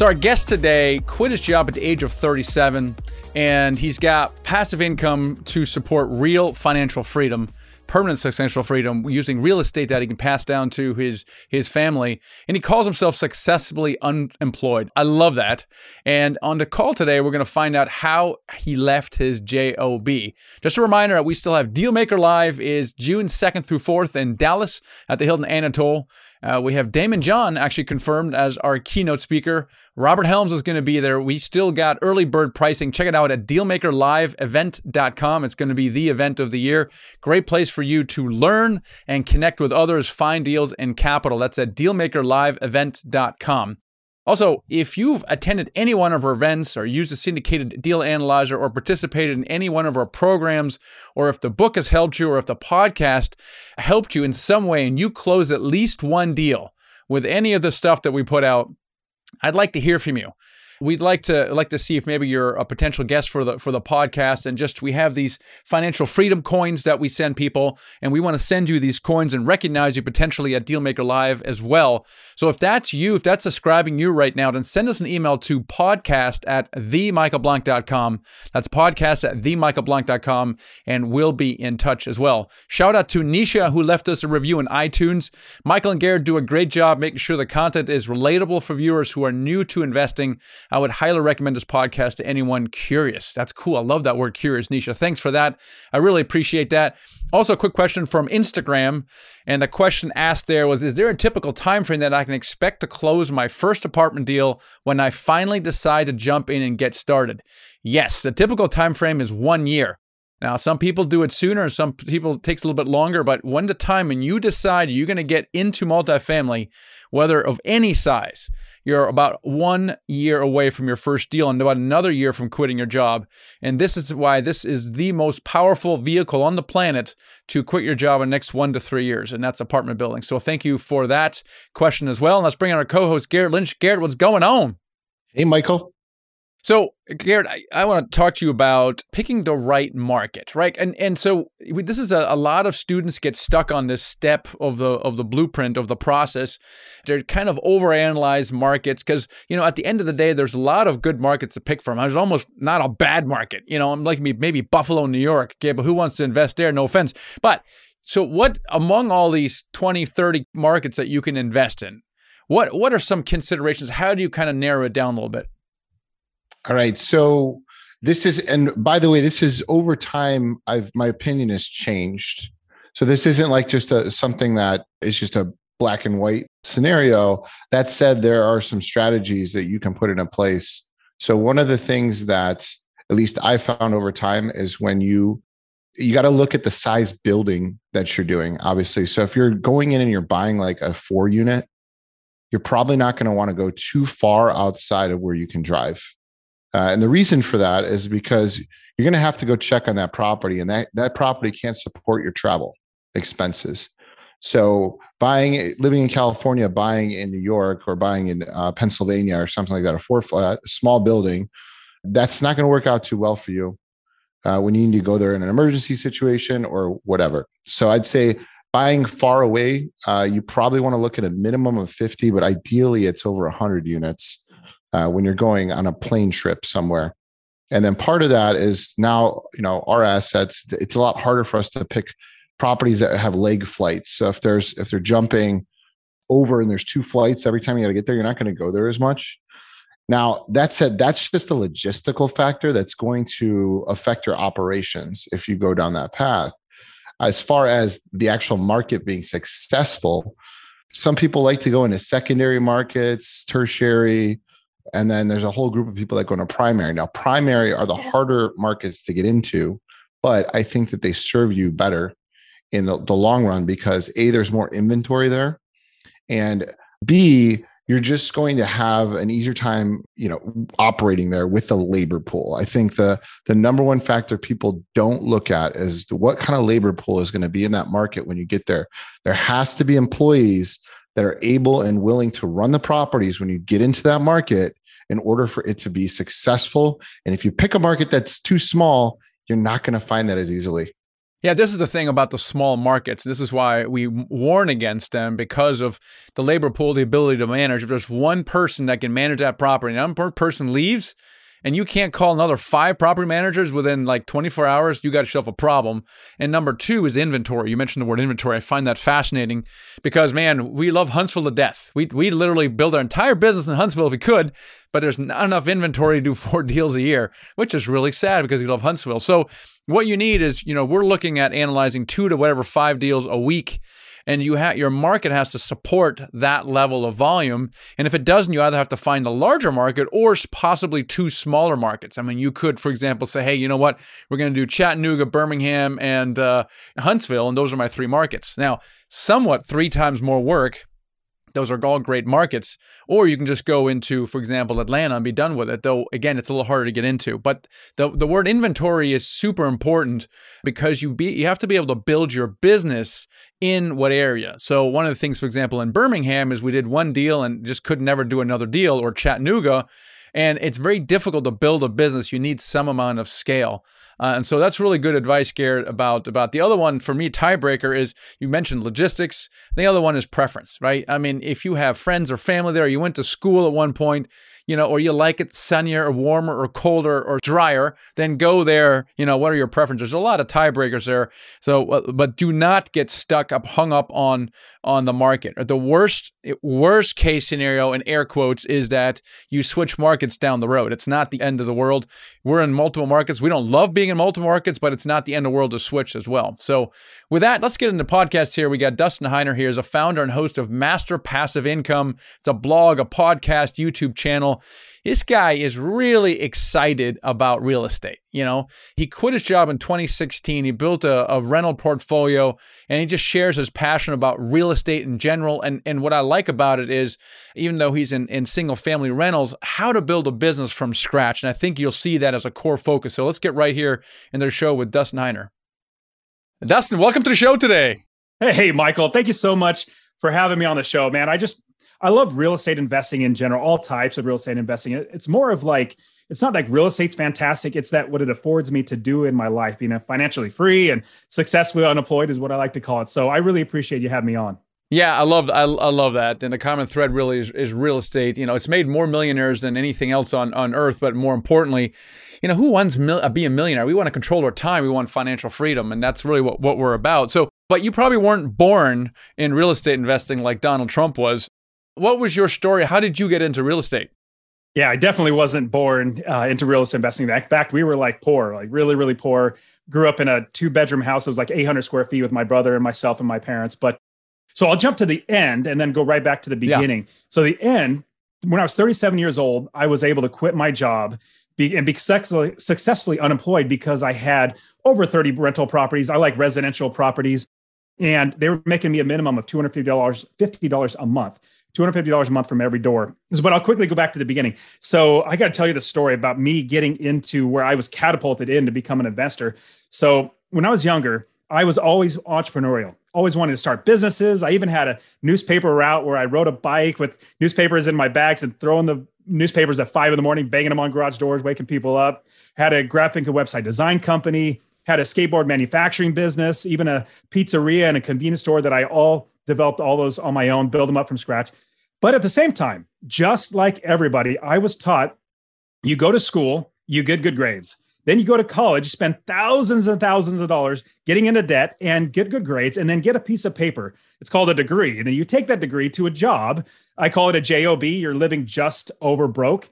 So, our guest today quit his job at the age of 37, and he's got passive income to support real financial freedom permanent financial freedom using real estate that he can pass down to his his family. And he calls himself successfully unemployed. I love that. And on the call today, we're going to find out how he left his job. Just a reminder that we still have Dealmaker Live is June 2nd through 4th in Dallas at the Hilton Anatole. Uh, we have Daymond John actually confirmed as our keynote speaker. Robert Helms is going to be there. We still got early bird pricing. Check it out at dealmakerliveevent.com. It's going to be the event of the year. Great place for you to learn and connect with others, find deals and capital. That's at dealmakerliveevent.com. Also, if you've attended any one of our events or used a syndicated deal analyzer or participated in any one of our programs, or if the book has helped you or if the podcast helped you in some way and you close at least one deal with any of the stuff that we put out, I'd like to hear from you we'd like to like to see if maybe you're a potential guest for the for the podcast. And just we have these financial freedom coins that we send people and we want to send you these coins and recognize you potentially at dealmaker live as well. So if that's you if that's describing you right now then send us an email to podcast at themichaelblank.com that's podcast at themichaelblank.com and we'll be in touch as well. Shout out to nisha who left us a review in itunes. Michael and garrett do a great job making sure the content is relatable for viewers who are new to investing I would highly recommend this podcast to anyone curious. That's cool. I love that word curious, Nisha. Thanks for that. I really appreciate that. Also, a quick question from Instagram. And the question asked there was Is there a typical time frame that I can expect to close my first apartment deal when I finally decide to jump in and get started? Yes, the typical time frame is one year. Now, some people do it sooner, some people it takes a little bit longer, but when the time when you decide you're going to get into multifamily, whether of any size, you're about one year away from your first deal and about another year from quitting your job. And this is why this is the most powerful vehicle on the planet to quit your job in the next one to three years, and that's apartment building. So thank you for that question as well. And let's bring in our co-host Garrett Lynch. Garrett, what's going on? Hey, Michael. So, Garrett, I, I, want to talk to you about picking the right market, right? And and so we, this is a, a, lot of students get stuck on this step of the of the blueprint of the process. They're kind of overanalyze markets because you know at the end of the day, there's a lot of good markets to pick from. There's almost not a bad market. You know, I'm like maybe Buffalo, New York. Okay, but who wants to invest there? No offense, but so what among all these 20, 30 markets that you can invest in? What what are some considerations? How do you kind of narrow it down a little bit? All right. So this is, and by the way, this is over time. I've my opinion has changed. So this isn't like just a something that is just a black and white scenario. That said, there are some strategies that you can put into place. So one of the things that at least I found over time is when you you got to look at the size building that you're doing, obviously. So if you're going in and you're buying like a four unit, you're probably not going to want to go too far outside of where you can drive. Uh, and the reason for that is because you're going to have to go check on that property, and that, that property can't support your travel expenses. So, buying, living in California, buying in New York, or buying in uh, Pennsylvania, or something like that, a four flat, small building, that's not going to work out too well for you uh, when you need to go there in an emergency situation or whatever. So, I'd say buying far away, uh, you probably want to look at a minimum of 50, but ideally it's over 100 units uh, when you're going on a plane trip somewhere. And then part of that is now, you know, our assets, it's a lot harder for us to pick properties that have leg flights. So if there's if they're jumping over and there's two flights every time you got to get there, you're not going to go there as much. Now, that said, that's just a logistical factor that's going to affect your operations if you go down that path. As far as the actual market being successful, some people like to go into secondary markets, tertiary, and then there's a whole group of people that go into primary. Now, primary are the harder markets to get into, but I think that they serve you better in the, the long run because A, there's more inventory there. And B, you're just going to have an easier time, you know, operating there with the labor pool. I think the the number one factor people don't look at is what kind of labor pool is going to be in that market when you get there. There has to be employees that are able and willing to run the properties when you get into that market in order for it to be successful. And if you pick a market that's too small, you're not going to find that as easily. Yeah, this is the thing about the small markets. This is why we warn against them because of the labor pool, the ability to manage. If there's one person that can manage that property and one person leaves, and you can't call another five property managers within like 24 hours, you got yourself a problem. And number two is inventory. You mentioned the word inventory. I find that fascinating because, man, we love Huntsville to death. We, we literally build our entire business in Huntsville if we could, but there's not enough inventory to do four deals a year, which is really sad because we love Huntsville. So what you need is, you know, we're looking at analyzing two to whatever five deals a week and you have your market has to support that level of volume. And if it doesn't, you either have to find a larger market or possibly two smaller markets. I mean, you could, for example, say, hey, you know what? We're going to do Chattanooga, Birmingham, and uh, Huntsville, and those are my three markets. Now, somewhat three times more work those are all great markets. Or you can just go into, for example, Atlanta and be done with it. Though again, it's a little harder to get into. But the the word inventory is super important because you be you have to be able to build your business in what area. So one of the things, for example, in Birmingham is we did one deal and just could never do another deal, or Chattanooga. And it's very difficult to build a business. You need some amount of scale. Uh, and so that's really good advice, Garrett, about about the other one for me, tiebreaker is you mentioned logistics. The other one is preference, right? I mean, if you have friends or family there, you went to school at one point, you know, or you like it sunnier or warmer or colder or drier, then go there. You know, what are your preferences? There's a lot of tiebreakers there. So, uh, but do not get stuck up, hung up on on the market. The worst worst case scenario in air quotes is that you switch markets down the road. It's not the end of the world. We're in multiple markets. We don't love being in multiple markets, but it's not the end of the world to switch as well. So, with that, let's get into podcast here. We got Dustin Heiner here as a founder and host of Master Passive Income. It's a blog, a podcast, YouTube channel this guy is really excited about real estate. You know, he quit his job in 2016. He built a, a, rental portfolio and he just shares his passion about real estate in general. And, and what I like about it is, even though he's in, in single family rentals, how to build a business from scratch. And I think you'll see that as a core focus. So let's get right here in their show with Dustin Heiner. Dustin, welcome to the show today. Hey, hey, Michael. Thank you so much for having me on the show, man. I just I love real estate investing in general, all types of real estate investing. It's more of like, it's not like real estate's fantastic. It's that what it affords me to do in my life, being financially free and successfully unemployed is what I like to call it. So I really appreciate you having me on. Yeah, I love I, I love that. And the common thread really is, is real estate. You know, it's made more millionaires than anything else on, on earth. But more importantly, you know, who wants mil- uh, be a millionaire? We want to control our time. We want financial freedom, and that's really what, what we're about. So, but you probably weren't born in real estate investing like Donald Trump was. What was your story? How did you get into real estate? Yeah, I definitely wasn't born uh, into real estate investing. In fact, we were like poor, like really, really poor. Grew up in a two bedroom house. It was like 800 square feet with my brother and myself and my parents. But so I'll jump to the end and then go right back to the beginning. Yeah. So the end, when I was 37 years old, I was able to quit my job be, and be successfully, successfully unemployed because I had over 30 rental properties. I like residential properties, and they were making me a minimum of $250, $50 a month. $250 a month from every door. But I'll quickly go back to the beginning. So I got to tell you the story about me getting into where I was catapulted in to become an investor. So when I was younger, I was always entrepreneurial, always wanted to start businesses. I even had a newspaper route where I rode a bike with newspapers in my bags and throwing the newspapers at five in the morning, banging them on garage doors, waking people up. Had a graphic and website design company, had a skateboard manufacturing business, even a pizzeria and a convenience store that I all developed all those on my own, build them up from scratch. But at the same time, just like everybody, I was taught you go to school, you get good grades. Then you go to college, spend thousands and thousands of dollars getting into debt and get good grades, and then get a piece of paper. It's called a degree. And then you take that degree to a job. I call it a JOB. You're living just over broke.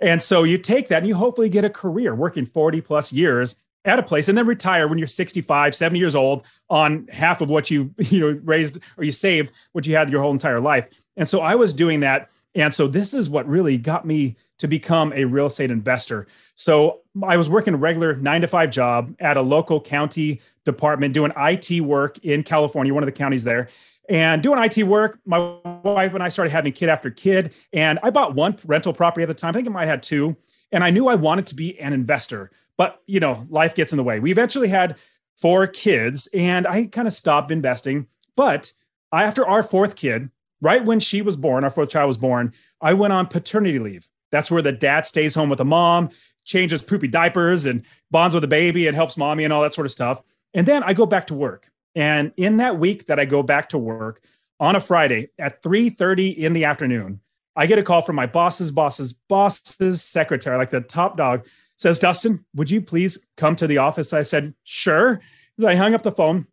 And so you take that and you hopefully get a career working 40 plus years at a place and then retire when you're 65 70 years old on half of what you you know raised or you saved what you had your whole entire life and so i was doing that and so this is what really got me to become a real estate investor so i was working a regular nine to five job at a local county department doing it work in california one of the counties there and doing IT work. My wife and I started having kid after kid. And I bought one rental property at the time. I think I might have had two. And I knew I wanted to be an investor. But, you know, life gets in the way. We eventually had four kids and I kind of stopped investing. But after our fourth kid, right when she was born, our fourth child was born, I went on paternity leave. That's where the dad stays home with the mom, changes poopy diapers and bonds with the baby and helps mommy and all that sort of stuff. And then I go back to work. And in that week that I go back to work on a Friday at 3:30 in the afternoon, I get a call from my boss's boss's boss's secretary, like the top dog, says, Dustin, would you please come to the office? I said, sure. I hung up the phone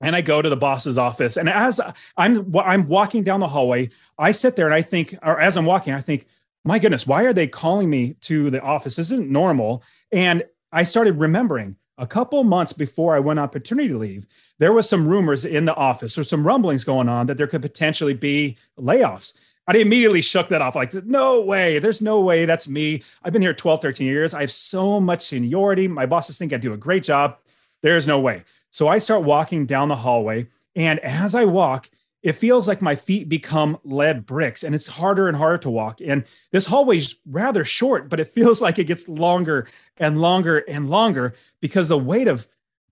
and I go to the boss's office. And as I'm I'm walking down the hallway, I sit there and I think, or as I'm walking, I think, my goodness, why are they calling me to the office? This isn't normal. And I started remembering a couple months before I went on paternity leave, there was some rumors in the office or some rumblings going on that there could potentially be layoffs. I immediately shook that off. Like, no way. There's no way. That's me. I've been here 12, 13 years. I have so much seniority. My bosses think I do a great job. There's no way. So I start walking down the hallway. And as I walk, it feels like my feet become lead bricks and it's harder and harder to walk. And this hallway is rather short, but it feels like it gets longer and longer and longer because the weight of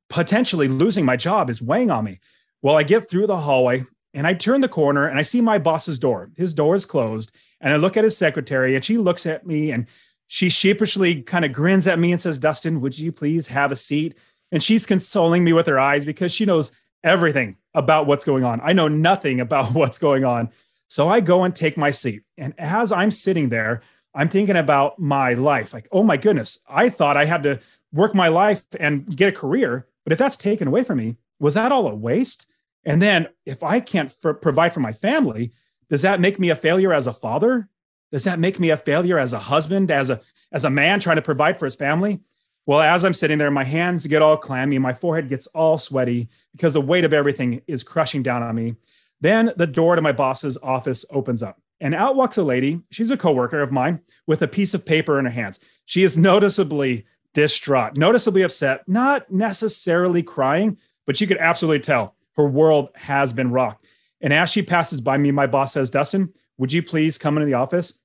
potentially losing my job is weighing on me. Well, I get through the hallway and I turn the corner and I see my boss's door. His door is closed. And I look at his secretary and she looks at me and she sheepishly kind of grins at me and says, Dustin, would you please have a seat? And she's consoling me with her eyes because she knows everything about what's going on. I know nothing about what's going on. So I go and take my seat. And as I'm sitting there, I'm thinking about my life. Like, oh my goodness, I thought I had to work my life and get a career. But if that's taken away from me, was that all a waste? And then if I can't f- provide for my family, does that make me a failure as a father? Does that make me a failure as a husband, as a as a man trying to provide for his family? Well, as I'm sitting there, my hands get all clammy, my forehead gets all sweaty because the weight of everything is crushing down on me. Then the door to my boss's office opens up, and out walks a lady. She's a coworker of mine with a piece of paper in her hands. She is noticeably distraught, noticeably upset, not necessarily crying, but you could absolutely tell her world has been rocked. And as she passes by me, my boss says, Dustin, would you please come into the office?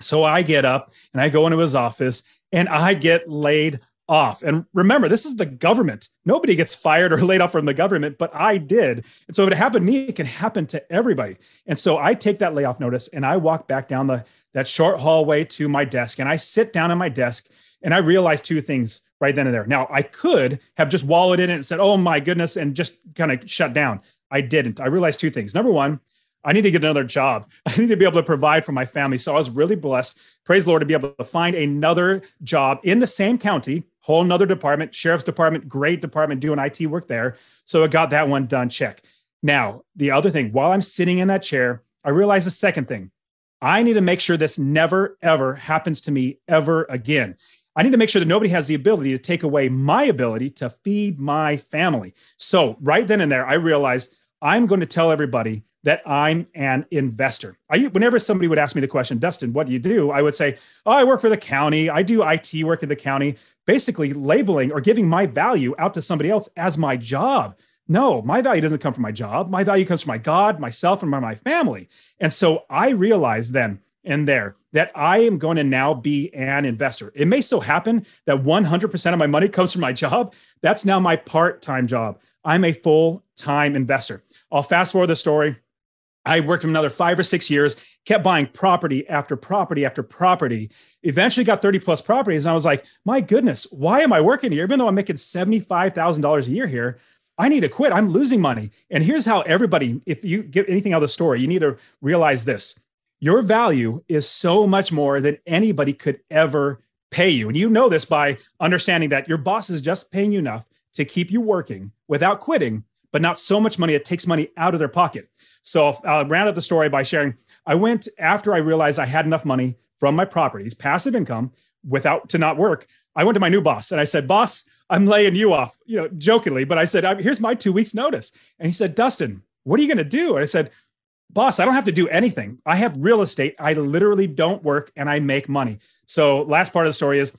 So I get up and I go into his office and I get laid off. And remember, this is the government. Nobody gets fired or laid off from the government, but I did. And so if it happened to me, it can happen to everybody. And so I take that layoff notice and I walk back down the that short hallway to my desk and I sit down at my desk and I realize two things right then and there. Now, I could have just wallowed in it and said, "Oh my goodness," and just kind of shut down. I didn't. I realized two things. Number one, I need to get another job. I need to be able to provide for my family. So I was really blessed, praise the Lord, to be able to find another job in the same county, whole another department, sheriff's department, great department, doing IT work there. So I got that one done. Check. Now, the other thing, while I'm sitting in that chair, I realized the second thing. I need to make sure this never, ever happens to me ever again. I need to make sure that nobody has the ability to take away my ability to feed my family. So, right then and there, I realized I'm going to tell everybody that I'm an investor. I, whenever somebody would ask me the question, Dustin, what do you do? I would say, Oh, I work for the county. I do IT work in the county, basically labeling or giving my value out to somebody else as my job. No, my value doesn't come from my job. My value comes from my God, myself, and my family. And so I realized then and there that I am going to now be an investor. It may so happen that 100% of my money comes from my job. That's now my part time job. I'm a full time investor. I'll fast forward the story. I worked another five or six years, kept buying property after property after property. Eventually got 30 plus properties. And I was like, my goodness, why am I working here? Even though I'm making $75,000 a year here, I need to quit. I'm losing money. And here's how everybody, if you get anything out of the story, you need to realize this your value is so much more than anybody could ever pay you. And you know this by understanding that your boss is just paying you enough to keep you working without quitting, but not so much money it takes money out of their pocket. So I'll round up the story by sharing I went after I realized I had enough money from my properties, passive income, without to not work. I went to my new boss and I said, Boss, I'm laying you off, you know, jokingly, but I said, Here's my two weeks' notice. And he said, Dustin, what are you going to do? And I said, Boss, I don't have to do anything. I have real estate. I literally don't work and I make money. So, last part of the story is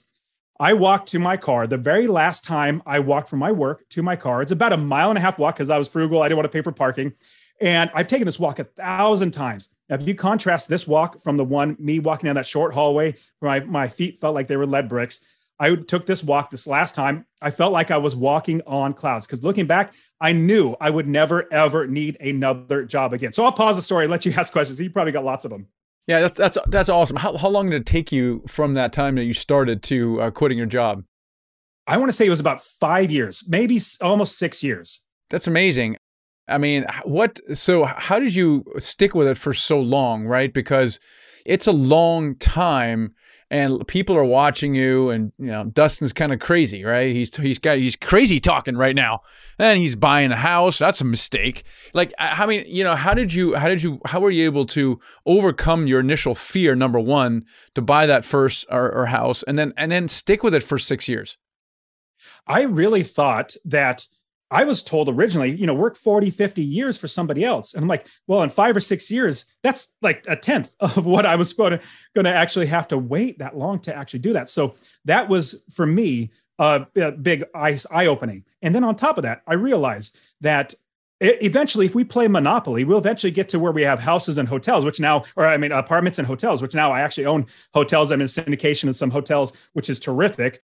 I walked to my car. The very last time I walked from my work to my car, it's about a mile and a half walk because I was frugal. I didn't want to pay for parking. And I've taken this walk a thousand times. Now, if you contrast this walk from the one me walking down that short hallway where my, my feet felt like they were lead bricks, I took this walk this last time. I felt like I was walking on clouds because looking back, I knew I would never, ever need another job again. So I'll pause the story, and let you ask questions. You probably got lots of them. Yeah, that's that's that's awesome. How how long did it take you from that time that you started to uh, quitting your job? I want to say it was about five years, maybe almost six years. That's amazing. I mean, what? So, how did you stick with it for so long, right? Because it's a long time and people are watching you and you know Dustin's kind of crazy, right? He's he's got he's crazy talking right now. And he's buying a house. That's a mistake. Like I mean, you know, how did you how did you how were you able to overcome your initial fear number 1 to buy that first or, or house and then and then stick with it for 6 years? I really thought that I was told originally, you know, work 40, 50 years for somebody else. And I'm like, well, in five or six years, that's like a tenth of what I was going to, going to actually have to wait that long to actually do that. So that was for me a, a big eye, eye opening. And then on top of that, I realized that eventually if we play monopoly we'll eventually get to where we have houses and hotels which now or i mean apartments and hotels which now i actually own hotels i'm in syndication of some hotels which is terrific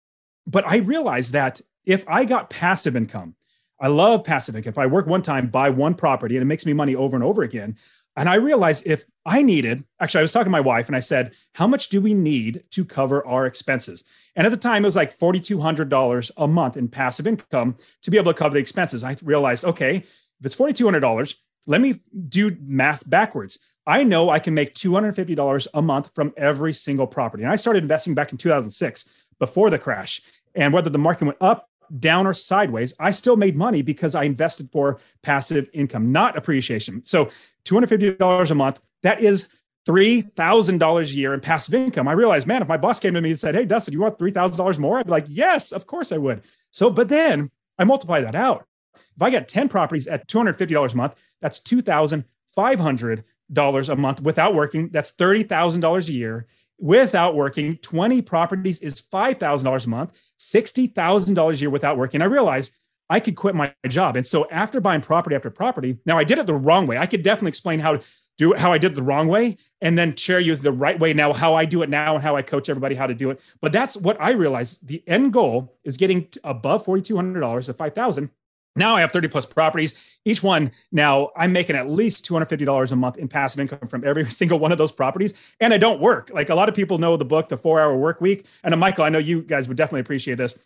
but i realized that if i got passive income I love passive income. If I work one time, buy one property, and it makes me money over and over again. And I realized if I needed, actually, I was talking to my wife and I said, How much do we need to cover our expenses? And at the time, it was like $4,200 a month in passive income to be able to cover the expenses. I realized, okay, if it's $4,200, let me do math backwards. I know I can make $250 a month from every single property. And I started investing back in 2006 before the crash. And whether the market went up down or sideways, I still made money because I invested for passive income, not appreciation. So $250 a month, that is $3,000 a year in passive income. I realized, man, if my boss came to me and said, Hey, Dustin, you want $3,000 more? I'd be like, Yes, of course I would. So, but then I multiply that out. If I get 10 properties at $250 a month, that's $2,500 a month without working. That's $30,000 a year without working. 20 properties is $5,000 a month, $60,000 a year without working. I realized I could quit my job. And so after buying property after property, now I did it the wrong way. I could definitely explain how to do how I did the wrong way, and then share you the right way now, how I do it now and how I coach everybody how to do it. But that's what I realized. The end goal is getting above $4,200 to 5,000 now I have 30 plus properties. Each one now I'm making at least $250 a month in passive income from every single one of those properties. And I don't work. Like a lot of people know the book, The Four Hour Work Week. And uh, Michael, I know you guys would definitely appreciate this.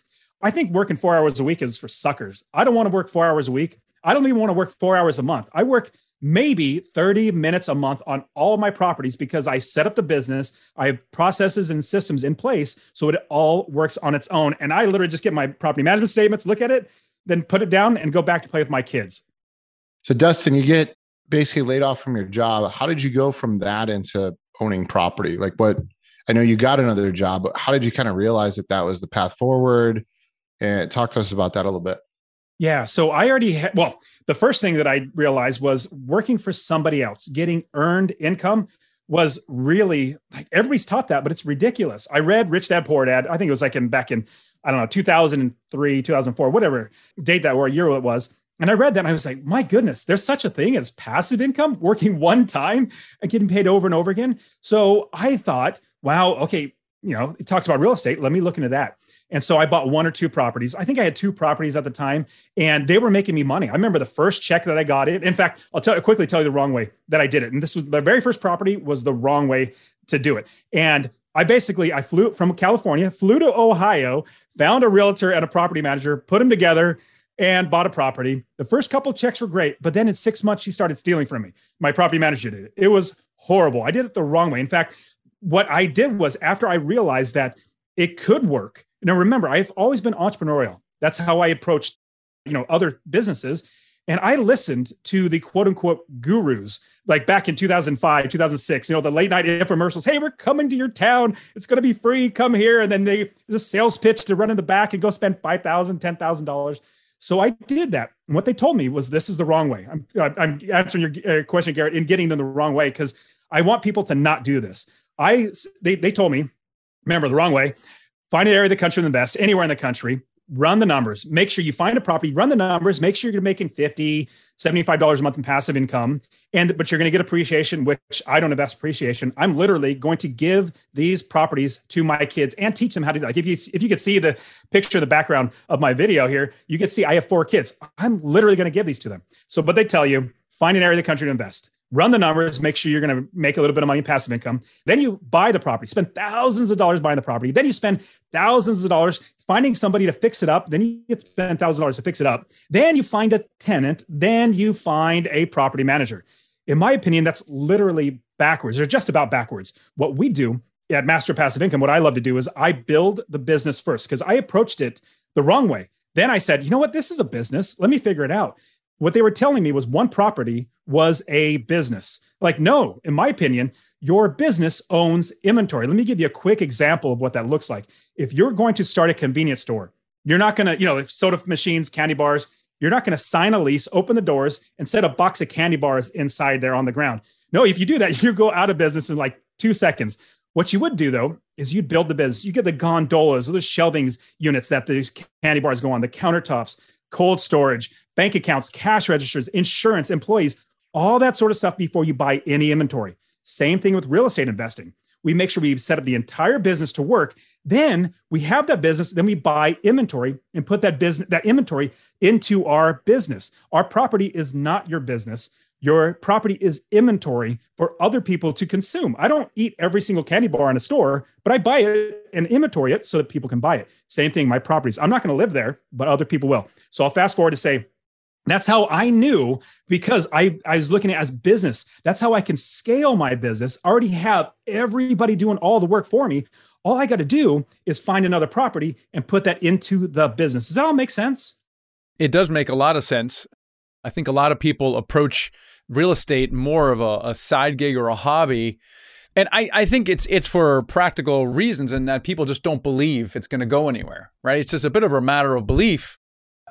I think working four hours a week is for suckers. I don't want to work four hours a week. I don't even want to work four hours a month. I work maybe 30 minutes a month on all my properties because I set up the business. I have processes and systems in place so it all works on its own. And I literally just get my property management statements, look at it, then put it down and go back to play with my kids. So, Dustin, you get basically laid off from your job. How did you go from that into owning property? Like, what I know you got another job, but how did you kind of realize that that was the path forward? And talk to us about that a little bit. Yeah. So I already had, well, the first thing that I realized was working for somebody else, getting earned income was really like everybody's taught that, but it's ridiculous. I read Rich Dad Poor Dad. I think it was like in back in I don't know, 2003, 2004, whatever date that or year it was. And I read that and I was like, my goodness, there's such a thing as passive income, working one time and getting paid over and over again. So I thought, wow, okay, you know, it talks about real estate. Let me look into that. And so I bought one or two properties. I think I had two properties at the time, and they were making me money. I remember the first check that I got it. In fact, I'll tell quickly tell you the wrong way that I did it. And this was the very first property was the wrong way to do it. And I basically I flew from California, flew to Ohio, found a realtor and a property manager, put them together, and bought a property. The first couple checks were great, but then in six months she started stealing from me. My property manager did it. It was horrible. I did it the wrong way. In fact, what I did was after I realized that it could work. Now remember, I've always been entrepreneurial. That's how I approached, you know, other businesses. And I listened to the quote unquote gurus, like back in 2005, 2006, you know, the late night infomercials. Hey, we're coming to your town. It's going to be free. Come here. And then they, a sales pitch to run in the back and go spend $5,000, $10,000. So I did that. And what they told me was this is the wrong way. I'm, I'm answering your uh, question, Garrett, in getting them the wrong way because I want people to not do this. I, they, they told me, remember the wrong way, find an area of the country in the best, anywhere in the country, run the numbers. Make sure you find a property, run the numbers, make sure you're making 50, $75 a month in passive income. And but you're going to get appreciation, which I don't invest appreciation. I'm literally going to give these properties to my kids and teach them how to do like if you if you could see the picture of the background of my video here, you could see I have four kids. I'm literally going to give these to them. So but they tell you, find an area of the country to invest run the numbers, make sure you're going to make a little bit of money in passive income. Then you buy the property, spend thousands of dollars buying the property. Then you spend thousands of dollars finding somebody to fix it up. Then you spend thousand dollars to fix it up. Then you find a tenant. Then you find a property manager. In my opinion, that's literally backwards or just about backwards. What we do at Master Passive Income, what I love to do is I build the business first because I approached it the wrong way. Then I said, you know what? This is a business. Let me figure it out what they were telling me was one property was a business. Like, no, in my opinion, your business owns inventory. Let me give you a quick example of what that looks like. If you're going to start a convenience store, you're not going to, you know, if soda machines, candy bars, you're not going to sign a lease, open the doors, and set a box of candy bars inside there on the ground. No, if you do that, you go out of business in like two seconds. What you would do though is you'd build the business. You get the gondolas, those shelving units that these candy bars go on, the countertops, cold storage, bank accounts, cash registers, insurance, employees, all that sort of stuff before you buy any inventory. Same thing with real estate investing. We make sure we set up the entire business to work. Then we have that business, then we buy inventory and put that business that inventory into our business. Our property is not your business. Your property is inventory for other people to consume. I don't eat every single candy bar in a store, but I buy it and inventory it so that people can buy it. Same thing, my properties. I'm not going to live there, but other people will. So I'll fast forward to say, that's how I knew because I, I was looking at as business. That's how I can scale my business. I already have everybody doing all the work for me. All I got to do is find another property and put that into the business. Does that all make sense? It does make a lot of sense. I think a lot of people approach real estate more of a, a side gig or a hobby. And I, I think it's it's for practical reasons and that people just don't believe it's going to go anywhere, right? It's just a bit of a matter of belief.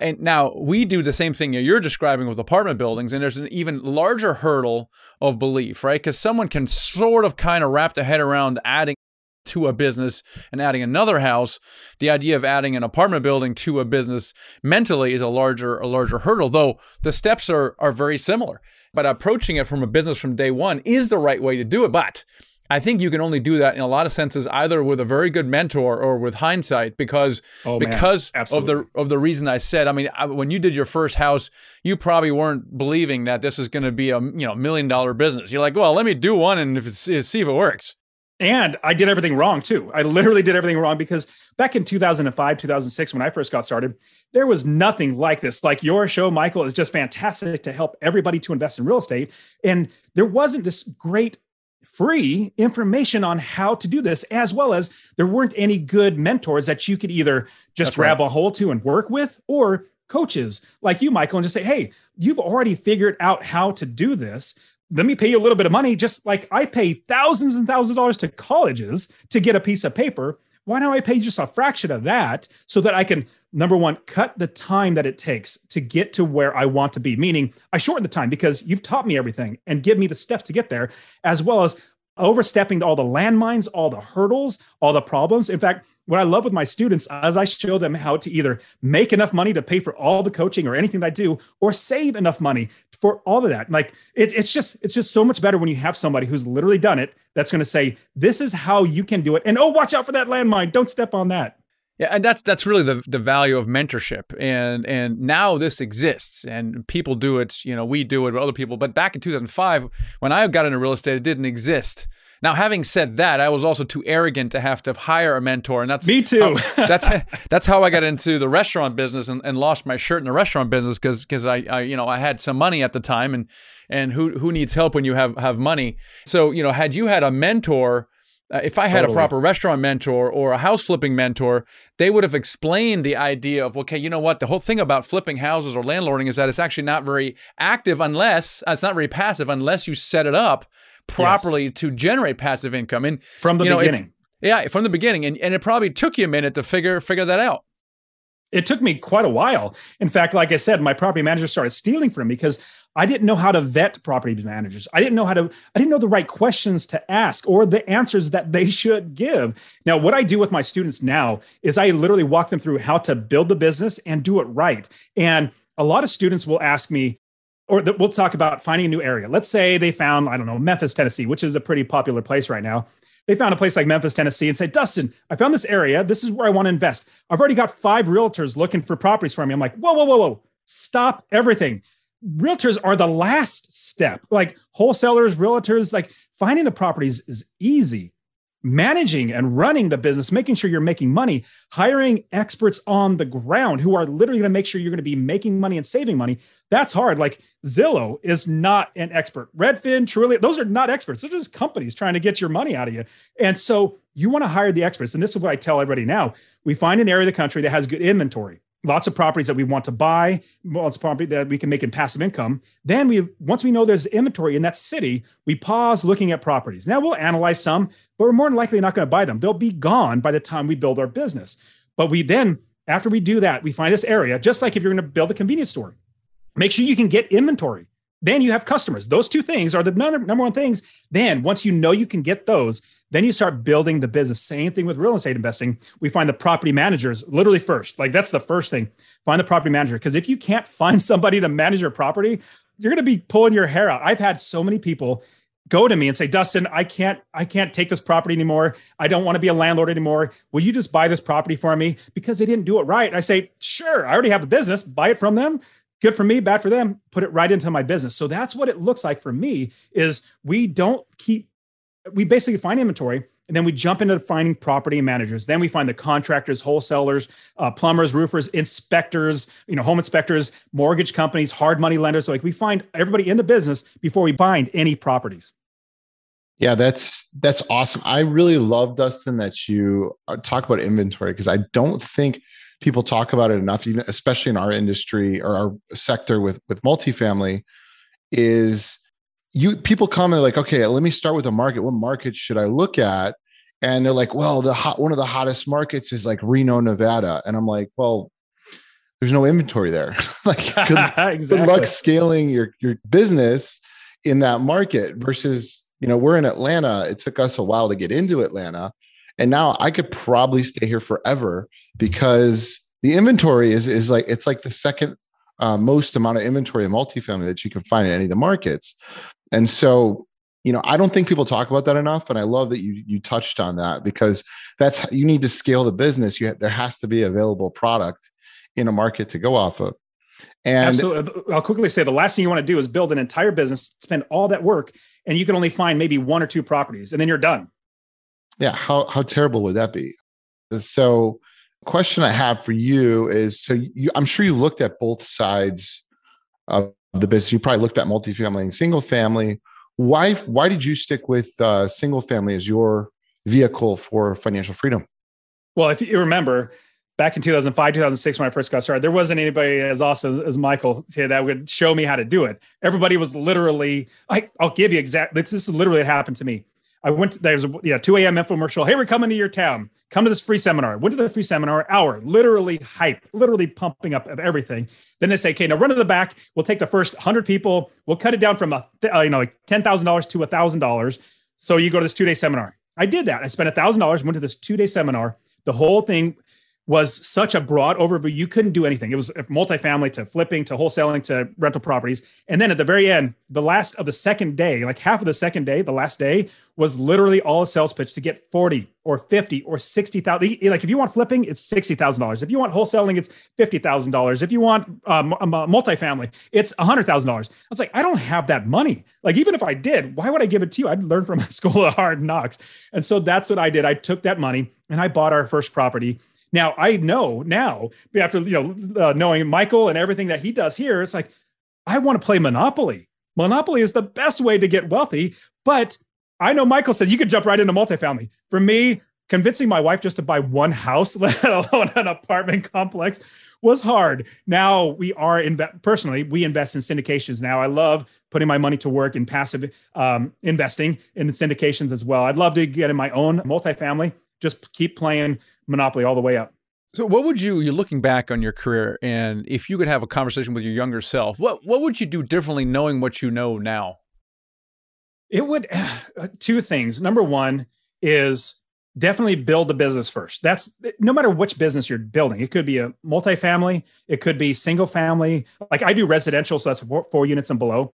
And now we do the same thing you're describing with apartment buildings, and there's an even larger hurdle of belief, right? Because someone can sort of kind of wrap their head around adding to a business and adding another house, the idea of adding an apartment building to a business mentally is a larger a larger hurdle. Though the steps are are very similar, but approaching it from a business from day one is the right way to do it. But I think you can only do that in a lot of senses, either with a very good mentor or with hindsight, because oh, because of the of the reason I said. I mean, I, when you did your first house, you probably weren't believing that this is going to be a you know million dollar business. You're like, well, let me do one and if it's, see if it works. And I did everything wrong too. I literally did everything wrong because back in 2005, 2006, when I first got started, there was nothing like this. Like your show, Michael, is just fantastic to help everybody to invest in real estate. And there wasn't this great free information on how to do this, as well as there weren't any good mentors that you could either just That's grab right. a hold to and work with or coaches like you, Michael, and just say, hey, you've already figured out how to do this let me pay you a little bit of money, just like I pay thousands and thousands of dollars to colleges to get a piece of paper. Why don't I pay just a fraction of that so that I can, number one, cut the time that it takes to get to where I want to be? Meaning, I shorten the time because you've taught me everything and give me the steps to get there, as well as overstepping all the landmines, all the hurdles, all the problems. In fact, what I love with my students as I show them how to either make enough money to pay for all the coaching or anything that I do, or save enough money for all of that. Like it, it's just it's just so much better when you have somebody who's literally done it that's going to say, "This is how you can do it," and oh, watch out for that landmine. Don't step on that. Yeah, and that's that's really the the value of mentorship, and and now this exists, and people do it. You know, we do it with other people. But back in 2005, when I got into real estate, it didn't exist. Now, having said that, I was also too arrogant to have to hire a mentor, and that's me too. How, that's that's how I got into the restaurant business and, and lost my shirt in the restaurant business because because I, I you know I had some money at the time, and and who who needs help when you have have money? So you know, had you had a mentor uh, if I had totally. a proper restaurant mentor or a house flipping mentor, they would have explained the idea of, okay, you know what? The whole thing about flipping houses or landlording is that it's actually not very active unless, uh, it's not very passive unless you set it up properly yes. to generate passive income. And from the you know, beginning. It, yeah, from the beginning. And, and it probably took you a minute to figure figure that out. It took me quite a while. In fact, like I said, my property manager started stealing from me because I didn't know how to vet property managers. I didn't know how to, I didn't know the right questions to ask or the answers that they should give. Now, what I do with my students now is I literally walk them through how to build the business and do it right. And a lot of students will ask me, or the, we'll talk about finding a new area. Let's say they found, I don't know, Memphis, Tennessee, which is a pretty popular place right now. They found a place like Memphis, Tennessee, and say, Dustin, I found this area. This is where I want to invest. I've already got five realtors looking for properties for me. I'm like, whoa, whoa, whoa, whoa, stop everything realtors are the last step. Like wholesalers, realtors, like finding the properties is easy. Managing and running the business, making sure you're making money, hiring experts on the ground who are literally going to make sure you're going to be making money and saving money. That's hard. Like Zillow is not an expert. Redfin, Trulia, those are not experts. Those are just companies trying to get your money out of you. And so you want to hire the experts. And this is what I tell everybody now. We find an area of the country that has good inventory lots of properties that we want to buy, lots of property that we can make in passive income. Then we, once we know there's inventory in that city, we pause looking at properties. Now we'll analyze some, but we're more than likely not going to buy them. They'll be gone by the time we build our business. But we then, after we do that, we find this area, just like if you're going to build a convenience store, make sure you can get inventory. Then you have customers. Those two things are the number, one things. Then once you know you can get those, then you start building the business. Same thing with real estate investing. We find the property managers literally first. Like that's the first thing. Find the property manager. Because if you can't find somebody to manage your property, you're going to be pulling your hair out. I've had so many people go to me and say, Dustin, I can't, I can't take this property anymore. I don't want to be a landlord anymore. Will you just buy this property for me? Because they didn't do it right. I say, sure, I already have the business, buy it from them. Good for me, bad for them, put it right into my business. So that's what it looks like for me is we don't keep we basically find inventory and then we jump into finding property managers. Then we find the contractors wholesalers uh, plumbers roofers inspectors you know home inspectors mortgage companies hard money lenders. So like we find everybody in the business before we find any properties. Yeah that's that's awesome. I really love dustin that you uh, talk about inventory because i don't think people talk about it enough even especially in our industry or our sector with with multifamily is you people come and like, okay, let me start with a market. What market should I look at? And they're like, well, the hot one of the hottest markets is like Reno, Nevada. And I'm like, well, there's no inventory there. like good, exactly. good luck scaling your your business in that market versus, you know, we're in Atlanta. It took us a while to get into Atlanta. And now I could probably stay here forever because the inventory is is like it's like the second uh, most amount of inventory of multifamily that you can find in any of the markets. And so, you know, I don't think people talk about that enough. And I love that you you touched on that because that's you need to scale the business. You there has to be available product in a market to go off of. And Absolutely. I'll quickly say the last thing you want to do is build an entire business, spend all that work, and you can only find maybe one or two properties, and then you're done. Yeah, how how terrible would that be? So, question I have for you is: so you, I'm sure you looked at both sides of the business. You probably looked at multifamily and single family. Why why did you stick with uh, single family as your vehicle for financial freedom? Well, if you remember, back in 2005 2006 when i first got started there wasn't anybody as awesome as michael that would show me how to do it everybody was literally I, i'll give you exact this is literally what happened to me I went to, there was a yeah, 2 a.m. infomercial. Hey, we're coming to your town. Come to this free seminar. Went to the free seminar hour, literally hype, literally pumping up of everything. Then they say, okay, now run to the back. We'll take the first 100 people. We'll cut it down from a, uh, you know, like $10,000 to $1,000. So you go to this two day seminar. I did that. I spent $1,000, went to this two day seminar. The whole thing was such a broad overview. You couldn't do anything. It was multifamily to flipping to wholesaling to rental properties. And then at the very end, the last of the second day, like half of the second day, the last day was literally all a sales pitch to get 40 or 50 or 60,000. Like if you want flipping, it's $60,000. If you want wholesaling, it's $50,000. If you want um, multifamily, it's $100,000. I was like, I don't have that money. Like even if I did, why would I give it to you? I'd learn from a school of hard knocks. And so that's what I did. I took that money and I bought our first property now I know now after you know uh, knowing Michael and everything that he does here, it's like I want to play Monopoly. Monopoly is the best way to get wealthy, but I know Michael says you could jump right into multifamily. For me, convincing my wife just to buy one house, let alone an apartment complex, was hard. Now we are inve- personally we invest in syndications. Now I love putting my money to work in passive um, investing in syndications as well. I'd love to get in my own multifamily. Just keep playing Monopoly all the way up. So, what would you, you're looking back on your career, and if you could have a conversation with your younger self, what what would you do differently, knowing what you know now? It would uh, two things. Number one is definitely build the business first. That's no matter which business you're building. It could be a multifamily, it could be single family. Like I do residential, so that's four, four units and below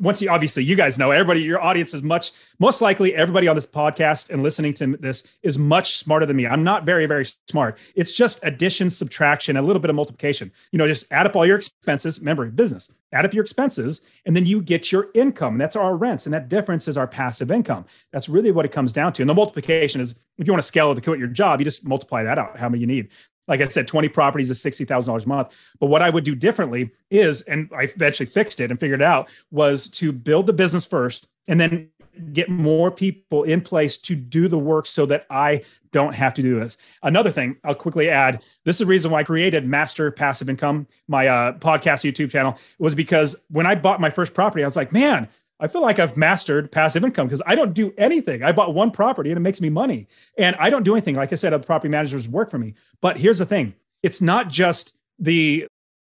once you obviously you guys know everybody your audience is much most likely everybody on this podcast and listening to this is much smarter than me. I'm not very very smart. It's just addition subtraction a little bit of multiplication. You know just add up all your expenses. Remember business add up your expenses and then you get your income. That's our rents and that difference is our passive income. That's really what it comes down to. And the multiplication is if you want to scale to quit your job you just multiply that out how many you need like I said, 20 properties is $60,000 a month. But what I would do differently is, and I eventually fixed it and figured it out, was to build the business first and then get more people in place to do the work so that I don't have to do this. Another thing I'll quickly add this is the reason why I created Master Passive Income, my uh, podcast YouTube channel, was because when I bought my first property, I was like, man, I feel like I've mastered passive income because I don't do anything. I bought one property and it makes me money. And I don't do anything. Like I said, other property managers work for me. But here's the thing it's not just the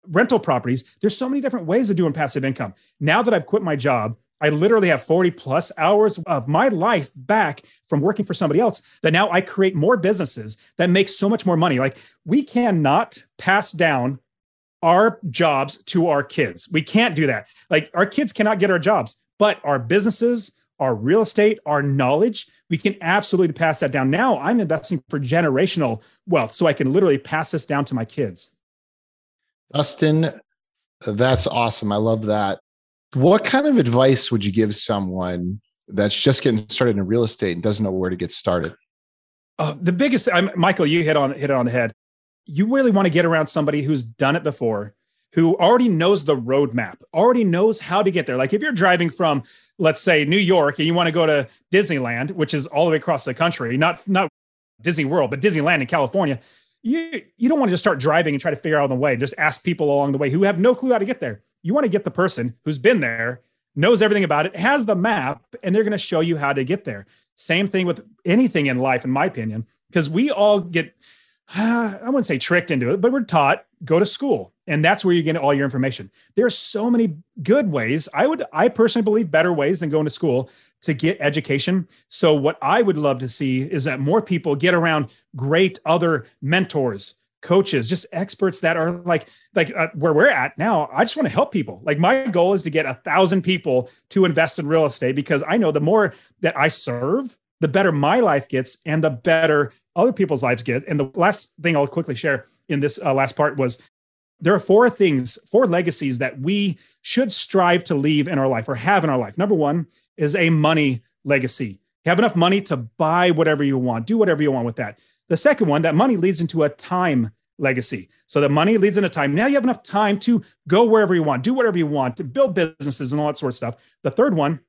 rental properties. There's so many different ways of doing passive income. Now that I've quit my job, I literally have 40 plus hours of my life back from working for somebody else that now I create more businesses that make so much more money. Like we cannot pass down our jobs to our kids. We can't do that. Like our kids cannot get our jobs. But our businesses, our real estate, our knowledge, we can absolutely pass that down. Now I'm investing for generational wealth so I can literally pass this down to my kids. Dustin, that's awesome. I love that. What kind of advice would you give someone that's just getting started in real estate and doesn't know where to get started? Uh, the biggest, I'm, Michael, you hit on hit it on the head. You really want to get around somebody who's done it before, who already knows the roadmap, already knows how to get there. Like if you're driving from, let's say, New York and you want to go to Disneyland, which is all the way across the country, not not Disney World, but Disneyland in California, you you don't want to just start driving and try to figure out the way. Just ask people along the way who have no clue how to get there. You want to get the person who's been there, knows everything about it, has the map, and they're going to show you how to get there. Same thing with anything in life, in my opinion, because we all get I wouldn't say tricked into it, but we're taught go to school and that's where you get all your information. There are so many good ways. I would I personally believe better ways than going to school to get education. So what I would love to see is that more people get around great other mentors, coaches, just experts that are like like uh, where we're at now. I just want to help people. Like my goal is to get a thousand people to invest in real estate because I know the more that I serve, the better my life gets and the better other people's lives get. And the last thing I'll quickly share in this uh, last part was there are four things, four legacies that we should strive to leave in our life or have in our life. Number one is a money legacy. You have enough money to buy whatever you want, do whatever you want with that. The second one, that money leads into a time legacy. So the money leads into time. Now you have enough time to go wherever you want, do whatever you want, to build businesses and all that sort of stuff. The third one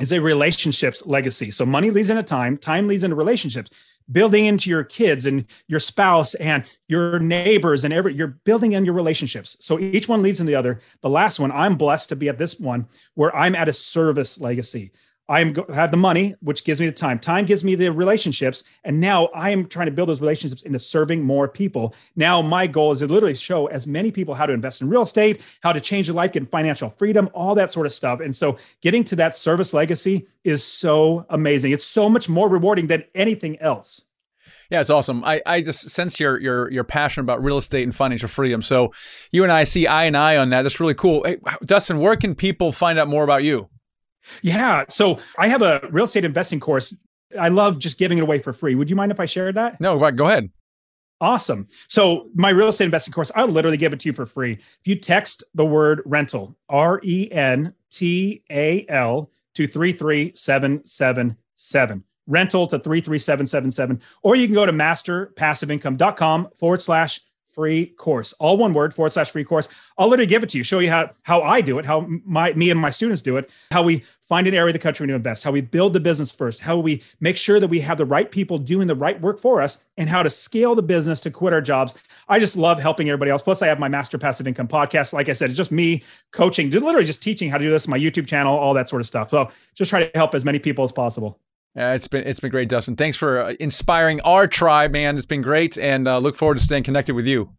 is a relationships legacy. So money leads into time, time leads into relationships. Building into your kids and your spouse and your neighbors and every you're building in your relationships. So each one leads in the other. The last one, I'm blessed to be at this one where I'm at a service legacy. I am have the money, which gives me the time. Time gives me the relationships, and now I am trying to build those relationships into serving more people. Now my goal is to literally show as many people how to invest in real estate, how to change their life, get financial freedom, all that sort of stuff. And so, getting to that service legacy is so amazing. It's so much more rewarding than anything else. Yeah, it's awesome. I, I just sense your your your passion about real estate and financial freedom. So you and I see eye and eye on that. That's really cool. Hey, Dustin, where can people find out more about you? Yeah. So I have a real estate investing course. I love just giving it away for free. Would you mind if I shared that? No, go ahead. Awesome. So my real estate investing course, I'll literally give it to you for free. If you text the word rental, R E N T A L to 33777. Rental to 33777. Or you can go to masterpassiveincome.com forward slash free course, all one word forward slash free course. I'll literally give it to you, show you how how I do it, how my me and my students do it, how we find an area of the country to invest, how we build the business first, how we make sure that we have the right people doing the right work for us, and how to scale the business to quit our jobs. I just love helping everybody else. Plus, I have my Master Passive Income podcast. Like I said, it's just me coaching, just literally just teaching how to do this, my YouTube channel, all that sort of stuff. So just try to help as many people as possible. Uh, it's been it's been great, Dustin. Thanks for uh, inspiring our tribe, man. It's been great, and uh, look forward to staying connected with you.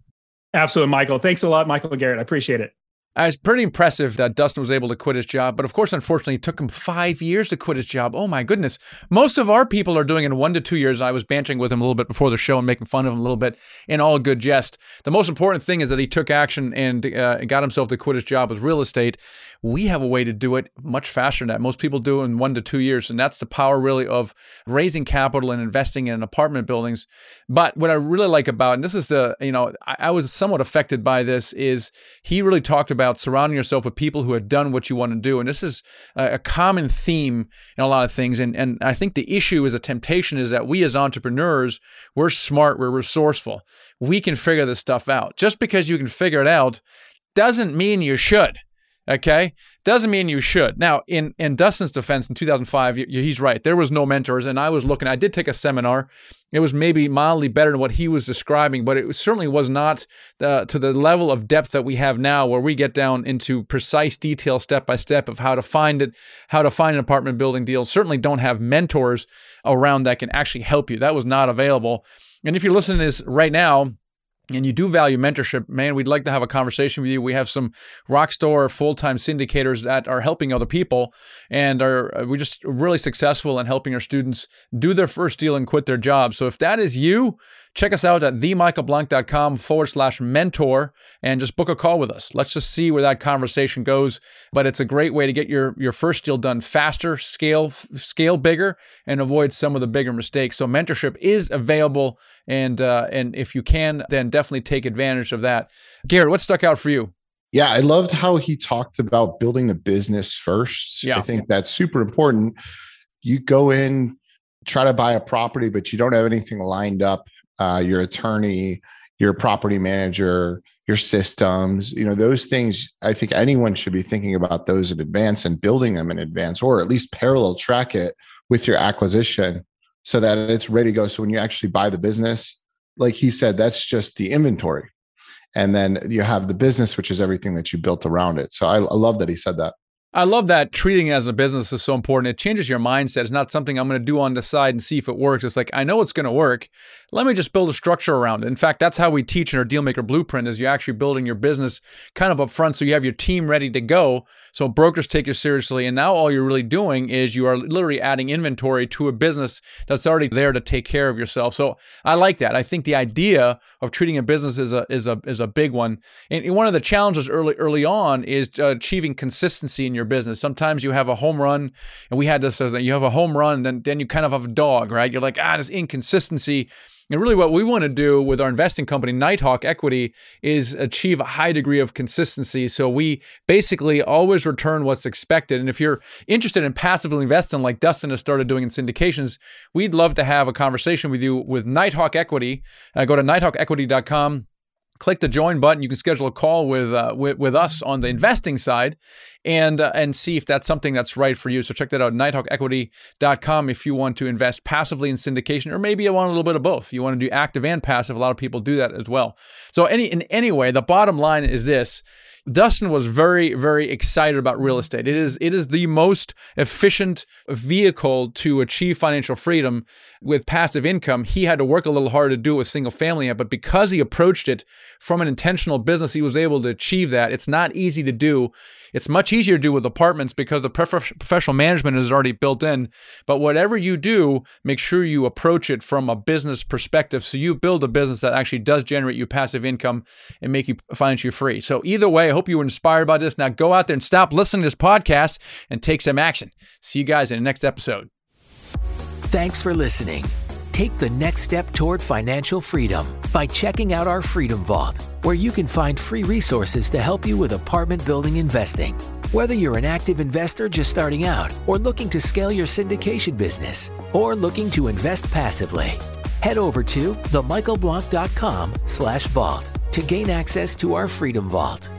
Absolutely, Michael. Thanks a lot, Michael Garrett. I appreciate it. Uh, it's pretty impressive that Dustin was able to quit his job, but of course, unfortunately, it took him five years to quit his job. Oh my goodness! Most of our people are doing it in one to two years. I was bantering with him a little bit before the show and making fun of him a little bit in all good jest. The most important thing is that he took action and uh, got himself to quit his job with real estate. We have a way to do it much faster than that. Most people do in one to two years, and that's the power really of raising capital and investing in apartment buildings. But what I really like about, and this is the, you know, I, I was somewhat affected by this, is he really talked about surrounding yourself with people who have done what you want to do, and this is a, a common theme in a lot of things. And and I think the issue is a temptation is that we as entrepreneurs, we're smart, we're resourceful, we can figure this stuff out. Just because you can figure it out doesn't mean you should. Okay, doesn't mean you should. Now, in in Dustin's defense, in 2005, he's right. There was no mentors, and I was looking. I did take a seminar. It was maybe mildly better than what he was describing, but it certainly was not the, to the level of depth that we have now, where we get down into precise detail, step by step, of how to find it, how to find an apartment building deal. Certainly, don't have mentors around that can actually help you. That was not available. And if you're listening to this right now, and you do value mentorship, man, we'd like to have a conversation with you. We have some rock star full time syndicators that are helping other people and are uh, we're just really successful in helping our students do their first deal and quit their job. So if that is you, check us out at themichaelblank.com forward slash mentor and just book a call with us. Let's just see where that conversation goes. But it's a great way to get your, your first deal done faster, scale, scale bigger, and avoid some of the bigger mistakes. So mentorship is available. And, uh, and if you can, then definitely take advantage of that. Garrett, what stuck out for you? Yeah, I loved how he talked about building the business first. Yeah. I think that's super important. You go in, try to buy a property, but you don't have anything lined up uh, your attorney, your property manager, your systems, you know, those things, I think anyone should be thinking about those in advance and building them in advance, or at least parallel track it with your acquisition so that it's ready to go. So when you actually buy the business, like he said, that's just the inventory. And then you have the business, which is everything that you built around it. So I, I love that he said that. I love that treating it as a business is so important. It changes your mindset. It's not something I'm going to do on the side and see if it works. It's like, I know it's going to work. Let me just build a structure around it. In fact, that's how we teach in our Dealmaker Blueprint is you're actually building your business kind of up front so you have your team ready to go. So brokers take you seriously. And now all you're really doing is you are literally adding inventory to a business that's already there to take care of yourself. So I like that. I think the idea of treating a business is a, is a, is a big one. And one of the challenges early, early on is achieving consistency in your your business. Sometimes you have a home run, and we had this as you have a home run, then then you kind of have a dog, right? You're like, ah, this inconsistency. And really, what we want to do with our investing company, Nighthawk Equity, is achieve a high degree of consistency. So we basically always return what's expected. And if you're interested in passively investing, like Dustin has started doing in syndications, we'd love to have a conversation with you with Nighthawk Equity. Uh, go to nighthawkequity.com click the join button. You can schedule a call with uh, with, with, us on the investing side, and uh, and see if that's something that's right for you. So check that out, nighthawkequity.com if you want to invest passively in syndication, or maybe you want a little bit of both. You want to do active and passive. A lot of people do that as well. So any in any way, the bottom line is this. Dustin was very, very excited about real mm-hmm. estate. It is, it is the most efficient vehicle to achieve financial freedom with passive income. He had to work a little harder to do it with single family, but because he approached it from an intentional business, he was able to achieve that. It's not easy to do. It's much easier to do with apartments because the prof- professional management is already built in. But whatever you do, make sure you approach it from a business perspective. So you build a business that actually does generate you passive income and make you financially free. So either way, I hope you were inspired by this. Now go out there and stop listening to this podcast and take some action. See you guys in the next episode. Thanks for listening. Take the next step toward financial freedom by checking out our Freedom Vault, where you can find free resources to help you with apartment building investing. Whether you're an active investor just starting out, or looking to scale your syndication business, or looking to invest passively, head over to themichaelblank.com slash vault to gain access to our Freedom Vault.